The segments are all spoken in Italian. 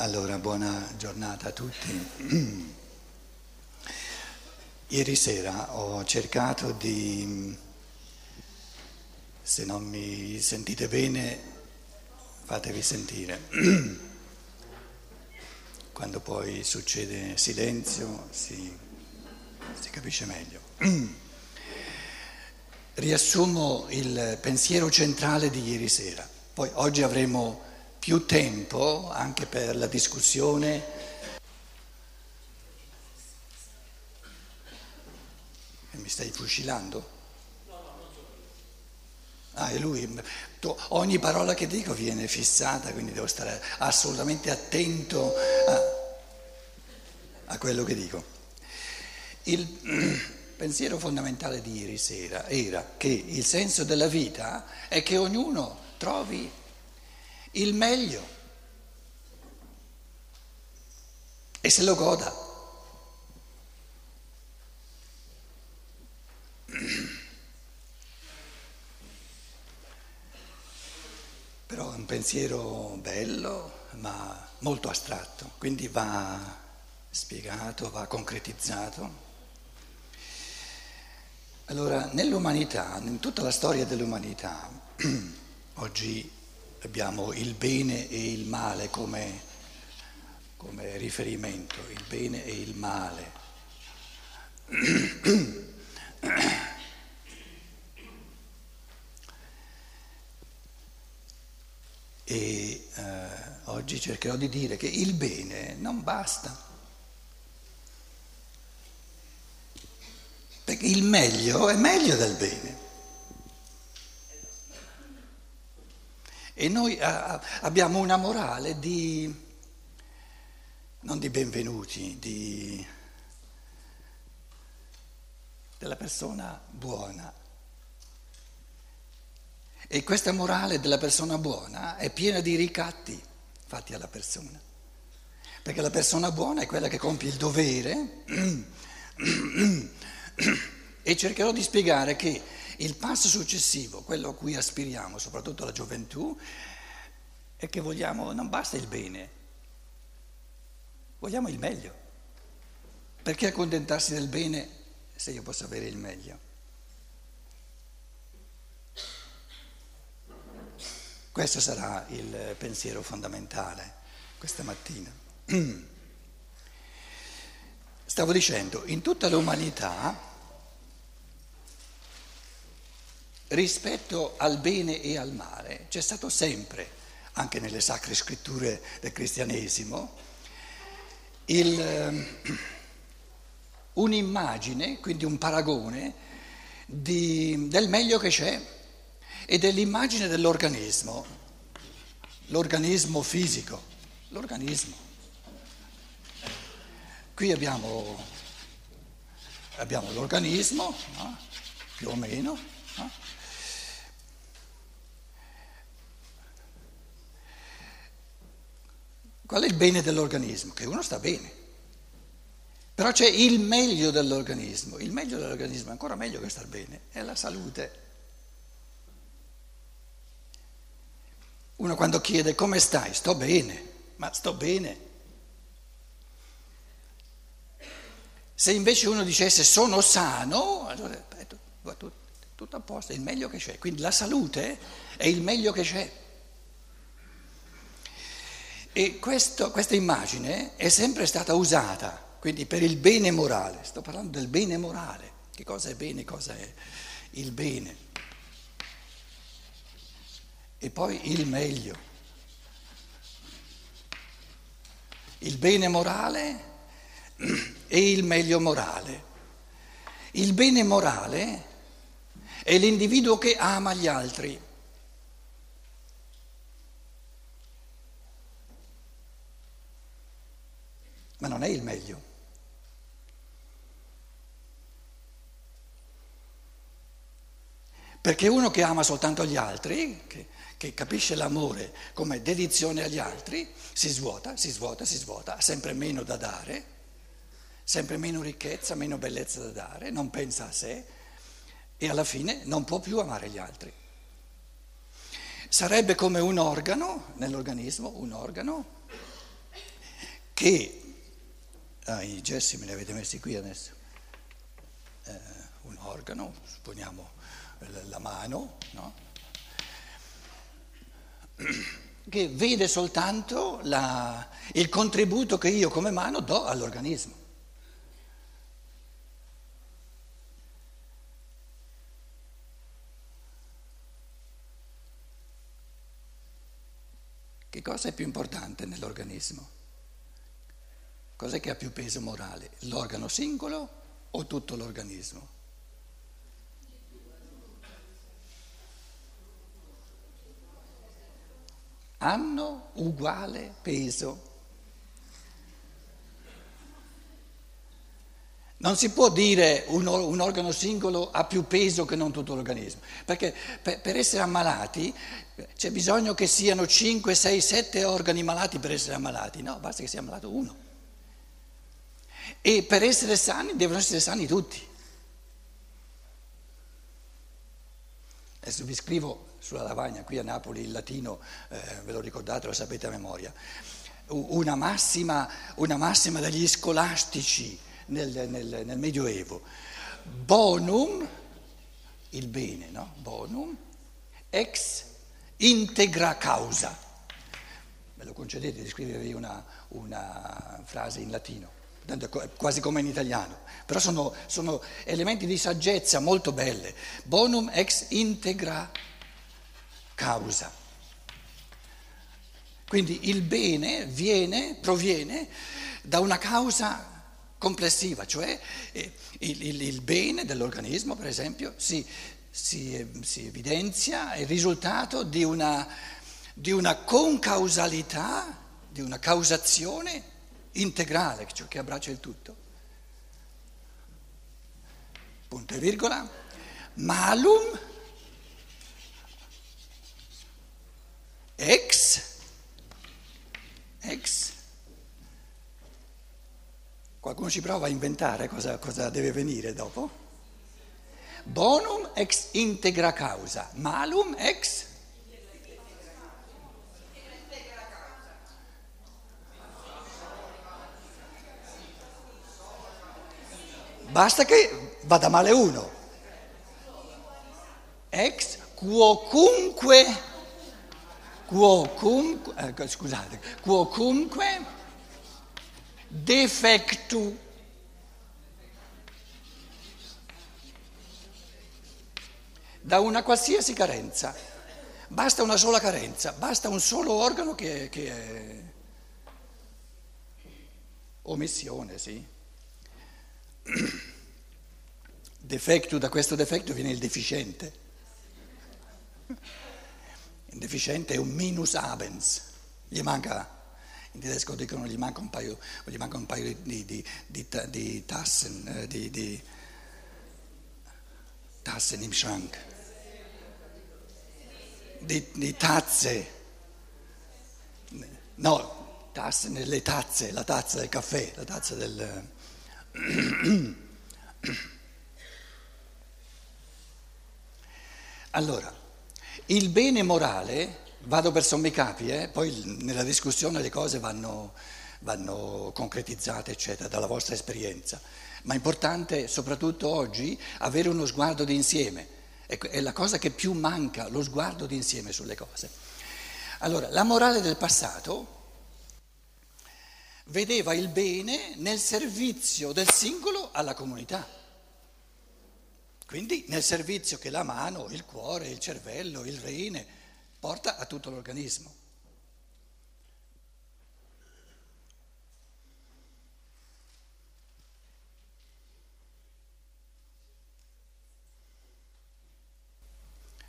Allora, buona giornata a tutti. Ieri sera ho cercato di, se non mi sentite bene, fatevi sentire. Quando poi succede silenzio si, si capisce meglio. Riassumo il pensiero centrale di ieri sera. Poi oggi avremo più tempo anche per la discussione. E mi stai fucilando? Ah, è lui. Ogni parola che dico viene fissata, quindi devo stare assolutamente attento a, a quello che dico. Il pensiero fondamentale di ieri sera era che il senso della vita è che ognuno trovi il meglio e se lo goda. Però è un pensiero bello, ma molto astratto, quindi va spiegato, va concretizzato. Allora, nell'umanità, in tutta la storia dell'umanità, oggi abbiamo il bene e il male come, come riferimento, il bene e il male. E eh, oggi cercherò di dire che il bene non basta. Perché il meglio è meglio del bene. E noi abbiamo una morale di, non di benvenuti, di, della persona buona. E questa morale della persona buona è piena di ricatti fatti alla persona. Perché la persona buona è quella che compie il dovere e cercherò di spiegare che il passo successivo, quello a cui aspiriamo, soprattutto la gioventù, è che vogliamo, non basta il bene, vogliamo il meglio. Perché accontentarsi del bene se io posso avere il meglio? Questo sarà il pensiero fondamentale questa mattina. Stavo dicendo, in tutta l'umanità rispetto al bene e al male c'è stato sempre, anche nelle sacre scritture del cristianesimo, il, ehm, un'immagine, quindi un paragone di, del meglio che c'è e dell'immagine dell'organismo, l'organismo fisico, l'organismo. Qui abbiamo, abbiamo l'organismo, no? più o meno. No? Qual è il bene dell'organismo? Che uno sta bene. Però c'è il meglio dell'organismo. Il meglio dell'organismo è ancora meglio che star bene, è la salute. Uno quando chiede come stai, sto bene, ma sto bene. Se invece uno dicesse sono sano, allora va tutto, tutto a posto, è il meglio che c'è. Quindi la salute è il meglio che c'è. E questo, questa immagine è sempre stata usata, quindi per il bene morale, sto parlando del bene morale, che cosa è bene, cosa è il bene. E poi il meglio. Il bene morale e il meglio morale. Il bene morale è l'individuo che ama gli altri. ma non è il meglio. Perché uno che ama soltanto gli altri, che, che, capisce l'amore come dedizione agli altri, si svuota, si svuota, si svuota, ha sempre meno da dare, sempre meno ricchezza, meno bellezza da dare, non pensa a sé e alla fine non può più amare gli altri. Sarebbe come un organo nell'organismo, un organo che ah, i gessi me li avete messi qui adesso, eh, un organo, supponiamo la mano, no? che vede soltanto la, il contributo che io come mano do all'organismo. Che cosa è più importante nell'organismo? Cos'è che ha più peso morale? L'organo singolo o tutto l'organismo? Hanno uguale peso. Non si può dire un, un, organo singolo ha più peso che non tutto l'organismo, perché per, per, essere ammalati c'è bisogno che siano 5, 6, 7 organi malati per essere ammalati, no, basta che sia ammalato uno. E per essere sani devono essere sani tutti. Adesso vi scrivo sulla lavagna qui a Napoli il latino, eh, ve lo ricordate, lo sapete a memoria, una massima, una massima degli scolastici nel, nel, nel, Medioevo. Bonum, il bene, no? Bonum, ex integra causa. Me lo concedete di scrivervi una, una frase in latino? quasi come in italiano, però sono, sono, elementi di saggezza molto belle. Bonum ex integra causa. Quindi il bene viene, proviene da una causa complessiva, cioè eh, il, il, il bene dell'organismo, per esempio, si, si, si evidenzia il risultato di una, di una concausalità, di una causazione integrale, cioè che abbraccia il tutto. Punto e virgola. Malum ex, ex. Qualcuno ci prova a inventare cosa, cosa deve venire dopo? Bonum ex integra causa, malum ex Basta che vada male uno. Ex quocunque quocunque, eh, scusate, quocunque defectu da una qualsiasi carenza. Basta una sola carenza, basta un solo organo che, che è omissione, sì. Defectu, da questo defetto viene il deficiente. Il deficiente è un minus abens, gli manca, in tedesco dicono gli manca un paio, gli manca un paio di, di, di, di tassen, eh, di, tassen im Schrank, di, tazze, no, tasse, le tazze, la tazza del caffè, la tazza del... Allora, il bene morale, vado per sommi capi, eh, poi nella discussione le cose vanno, vanno concretizzate, eccetera, dalla vostra esperienza, ma è importante soprattutto oggi avere uno sguardo d'insieme, è la cosa che più manca, lo sguardo d'insieme sulle cose. Allora, la morale del passato vedeva il bene nel servizio del singolo alla comunità. Quindi nel servizio che la mano, il cuore, il cervello, il rene porta a tutto l'organismo.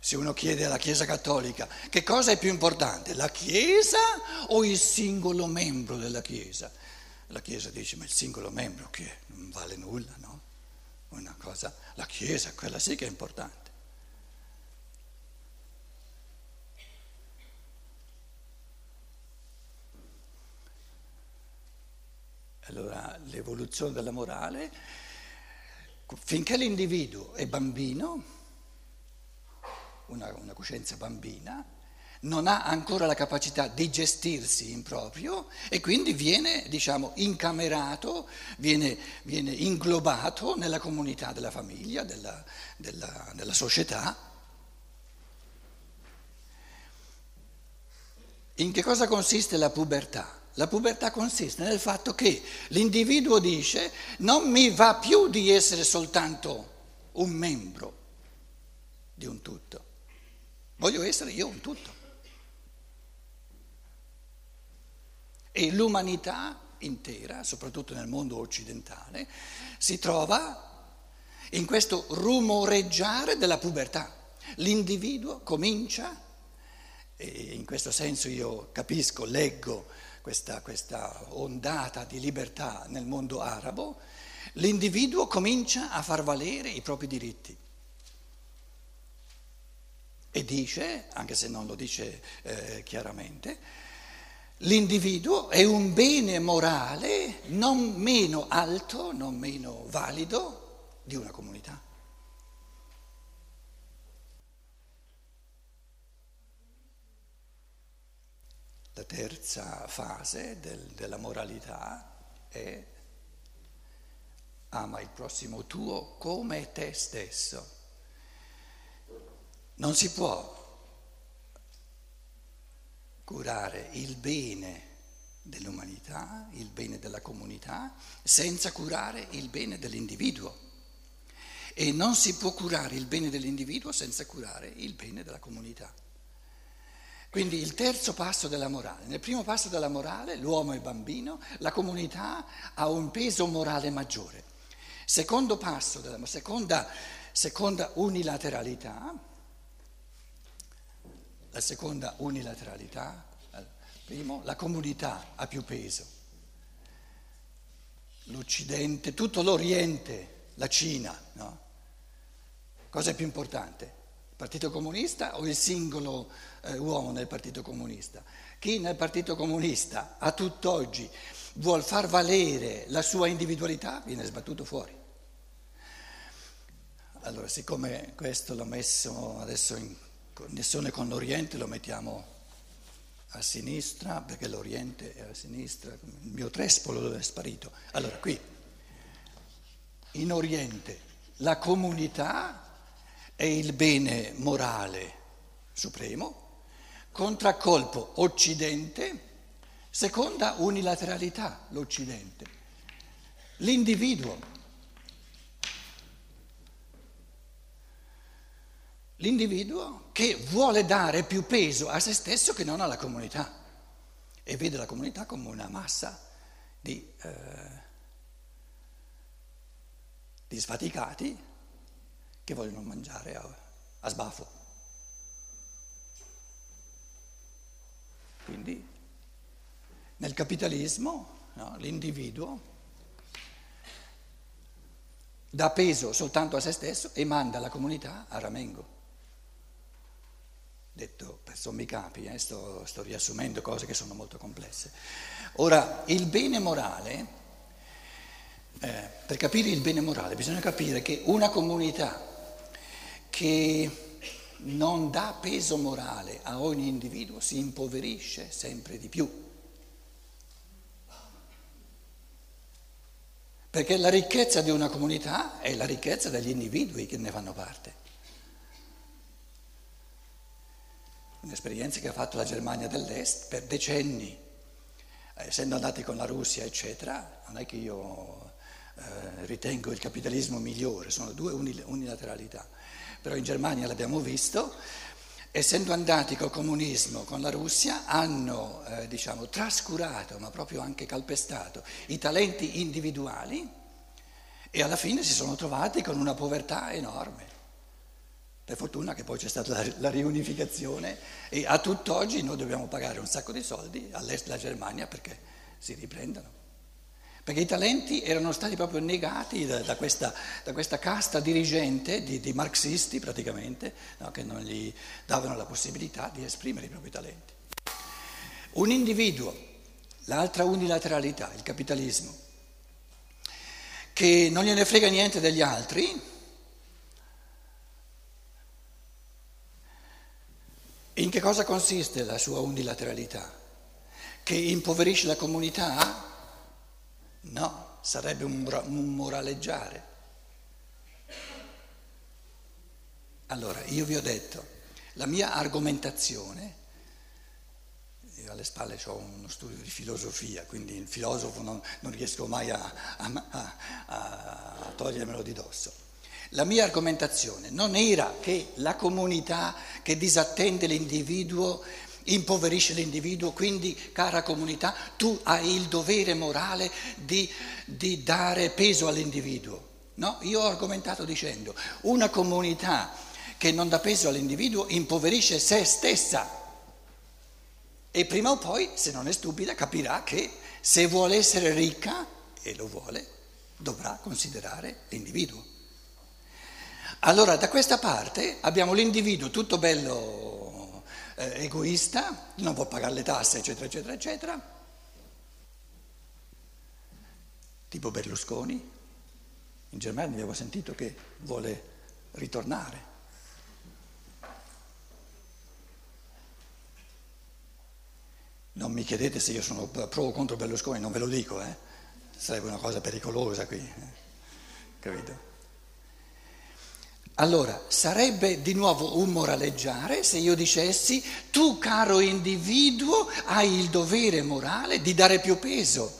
Se uno chiede alla Chiesa Cattolica che cosa è più importante, la Chiesa o il singolo membro della Chiesa? La Chiesa dice ma il singolo membro che non vale nulla, no? Una cosa, la Chiesa, quella sì che è importante. Allora l'evoluzione della morale, finché l'individuo è bambino, una, una coscienza bambina, non ha ancora la capacità di gestirsi in proprio e quindi viene, diciamo, incamerato, viene, viene inglobato nella comunità della famiglia, della, della, della società. In che cosa consiste la pubertà? La pubertà consiste nel fatto che l'individuo dice non mi va più di essere soltanto un membro di un tutto, voglio essere io un tutto. E l'umanità intera, soprattutto nel mondo occidentale, si trova in questo rumoreggiare della pubertà. L'individuo comincia, e in questo senso io capisco, leggo, questa, questa ondata di libertà nel mondo arabo, l'individuo comincia a far valere i propri diritti. E dice, anche se non lo dice eh, chiaramente, l'individuo è un bene morale non meno alto, non meno valido di una comunità. La terza fase del, della moralità è ama il prossimo tuo come te stesso. Non si può curare il bene dell'umanità, il bene della comunità, senza curare il bene dell'individuo. E non si può curare il bene dell'individuo senza curare il bene della comunità. Quindi il terzo passo della morale. Nel primo passo della morale, l'uomo è bambino, la comunità ha un peso morale maggiore. Secondo passo della seconda, seconda unilateralità, la seconda unilateralità, primo, la comunità ha più peso. L'Occidente, tutto l'Oriente, la Cina, no? Cosa è più importante? Partito Comunista o il singolo eh, uomo nel Partito Comunista? Chi nel Partito Comunista a tutt'oggi vuol far valere la sua individualità viene sbattuto fuori. Allora, siccome questo l'ho messo adesso in connessione con l'Oriente, lo mettiamo a sinistra, perché l'Oriente è a sinistra, il mio trespolo è sparito. Allora, qui, in Oriente, la comunità è il bene morale supremo, contraccolpo Occidente, seconda unilateralità l'Occidente, l'individuo. L'individuo che vuole dare più peso a se stesso che non alla comunità e vede la comunità come una massa di, eh, di sfaticati che vogliono mangiare a, a sbafo. Quindi nel capitalismo no, l'individuo dà peso soltanto a se stesso e manda la comunità a ramengo. Detto per sommi capi, eh, sto, sto riassumendo cose che sono molto complesse. Ora, il bene morale, eh, per capire il bene morale bisogna capire che una comunità che non dà peso morale a ogni individuo si impoverisce sempre di più. Perché la ricchezza di una comunità è la ricchezza degli individui che ne fanno parte. Un'esperienza che ha fatto la Germania dell'Est per decenni, essendo andati con la Russia, eccetera, non è che io eh, ritengo il capitalismo migliore, sono due unilateralità. Però in Germania l'abbiamo visto, essendo andati col comunismo, con la Russia, hanno eh, diciamo, trascurato, ma proprio anche calpestato, i talenti individuali e alla fine si sono trovati con una povertà enorme. Per fortuna che poi c'è stata la, la riunificazione e a tutt'oggi noi dobbiamo pagare un sacco di soldi all'est della Germania perché si riprendano perché i talenti erano stati proprio negati da, da, questa, da questa, casta dirigente di, di marxisti praticamente, no, che non gli davano la possibilità di esprimere i propri talenti. Un individuo, l'altra unilateralità, il capitalismo, che non gliene frega niente degli altri, in che cosa consiste la sua unilateralità? Che impoverisce la comunità? No, sarebbe un, moraleggiare. Allora, io vi ho detto, la mia argomentazione, io alle spalle ho uno studio di filosofia, quindi il filosofo non, non riesco mai a, a, a, a togliermelo di dosso. La mia argomentazione non era che la comunità che disattende l'individuo impoverisce l'individuo, quindi cara comunità, tu hai il dovere morale di, di dare peso all'individuo. No, io ho argomentato dicendo una comunità che non dà peso all'individuo impoverisce se stessa e prima o poi, se non è stupida, capirà che se vuole essere ricca, e lo vuole, dovrà considerare l'individuo. Allora da questa parte abbiamo l'individuo tutto bello eh, egoista, non può pagare le tasse, eccetera, eccetera, eccetera, tipo Berlusconi. In Germania abbiamo sentito che vuole ritornare. Non mi chiedete se io sono pro o contro Berlusconi, non ve lo dico, eh? sarebbe una cosa pericolosa qui, eh? capito? Allora, sarebbe di nuovo un moraleggiare se io dicessi tu caro individuo hai il dovere morale di dare più peso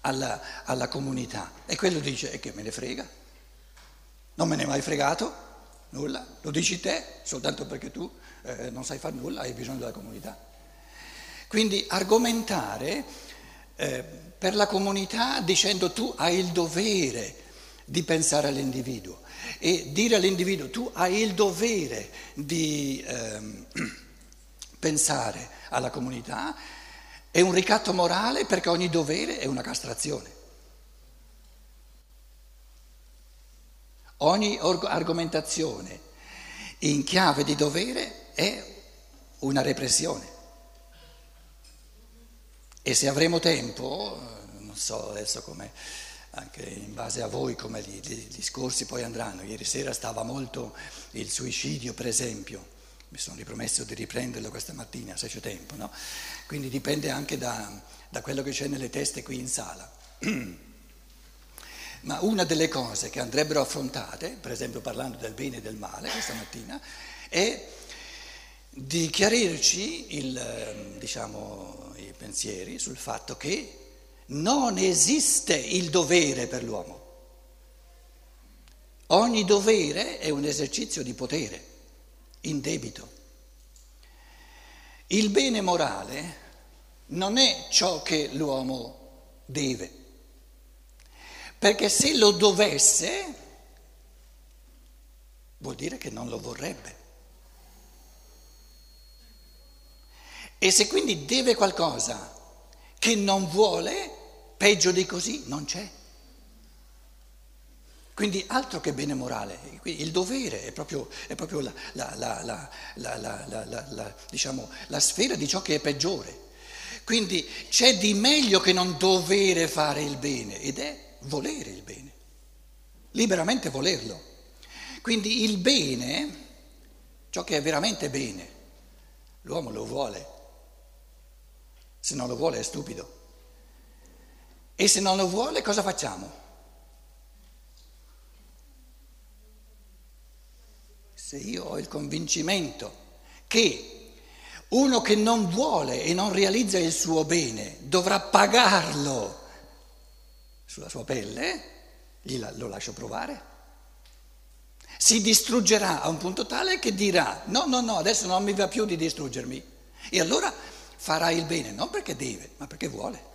alla, alla comunità. E quello dice, e che me ne frega? Non me ne è mai fregato? Nulla. Lo dici te soltanto perché tu eh, non sai fare nulla, hai bisogno della comunità. Quindi argomentare eh, per la comunità dicendo tu hai il dovere di pensare all'individuo e dire all'individuo tu hai il dovere di ehm, pensare alla comunità è un ricatto morale perché ogni dovere è una castrazione. Ogni argomentazione in chiave di dovere è una repressione. E se avremo tempo, non so adesso come anche in base a voi come gli discorsi poi andranno. Ieri sera stava molto il suicidio, per esempio. Mi sono ripromesso di riprenderlo questa mattina, se c'è tempo, no? Quindi dipende anche da, da quello che c'è nelle teste qui in sala. Ma una delle cose che andrebbero affrontate, per esempio parlando del bene e del male questa mattina, è di chiarirci il, diciamo, i pensieri sul fatto che non esiste il dovere per l'uomo. Ogni dovere è un esercizio di potere, in debito. Il bene morale non è ciò che l'uomo deve, perché se lo dovesse vuol dire che non lo vorrebbe. E se quindi deve qualcosa che non vuole, peggio di così non c'è. Quindi altro che bene morale, il dovere è proprio, è proprio la, la, la, diciamo, la sfera di ciò che è peggiore. Quindi c'è di meglio che non dovere fare il bene ed è volere il bene, liberamente volerlo. Quindi il bene, ciò che è veramente bene, l'uomo lo vuole, se non lo vuole è stupido. E se non lo vuole cosa facciamo? Se io ho il convincimento che uno che non vuole e non realizza il suo bene dovrà pagarlo sulla sua pelle, lo lascio provare. Si distruggerà a un punto tale che dirà no, no, no, adesso non mi va più di distruggermi. E allora farà il bene, non perché deve, ma perché vuole.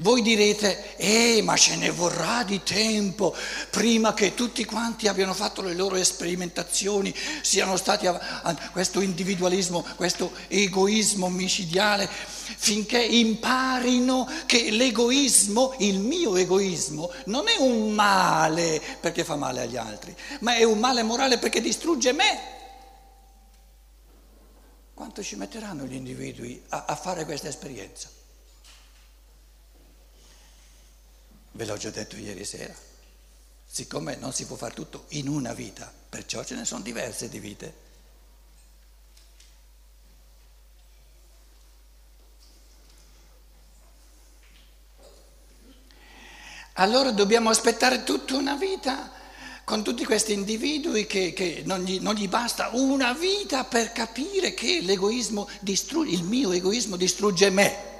Voi direte, eh, ma ce ne vorrà di tempo prima che tutti quanti abbiano fatto le loro sperimentazioni, siano stati a, a questo individualismo, questo egoismo micidiale, finché imparino che l'egoismo, il mio egoismo, non è un male perché fa male agli altri, ma è un male morale perché distrugge me. Quanto ci metteranno gli individui a, a fare questa esperienza? Ve l'ho già detto ieri sera. Siccome non si può fare tutto in una vita, perciò ce ne sono diverse di vite. Allora dobbiamo aspettare tutta una vita con tutti questi individui che, che non, gli, non, gli, basta una vita per capire che l'egoismo distrugge, il mio egoismo distrugge me.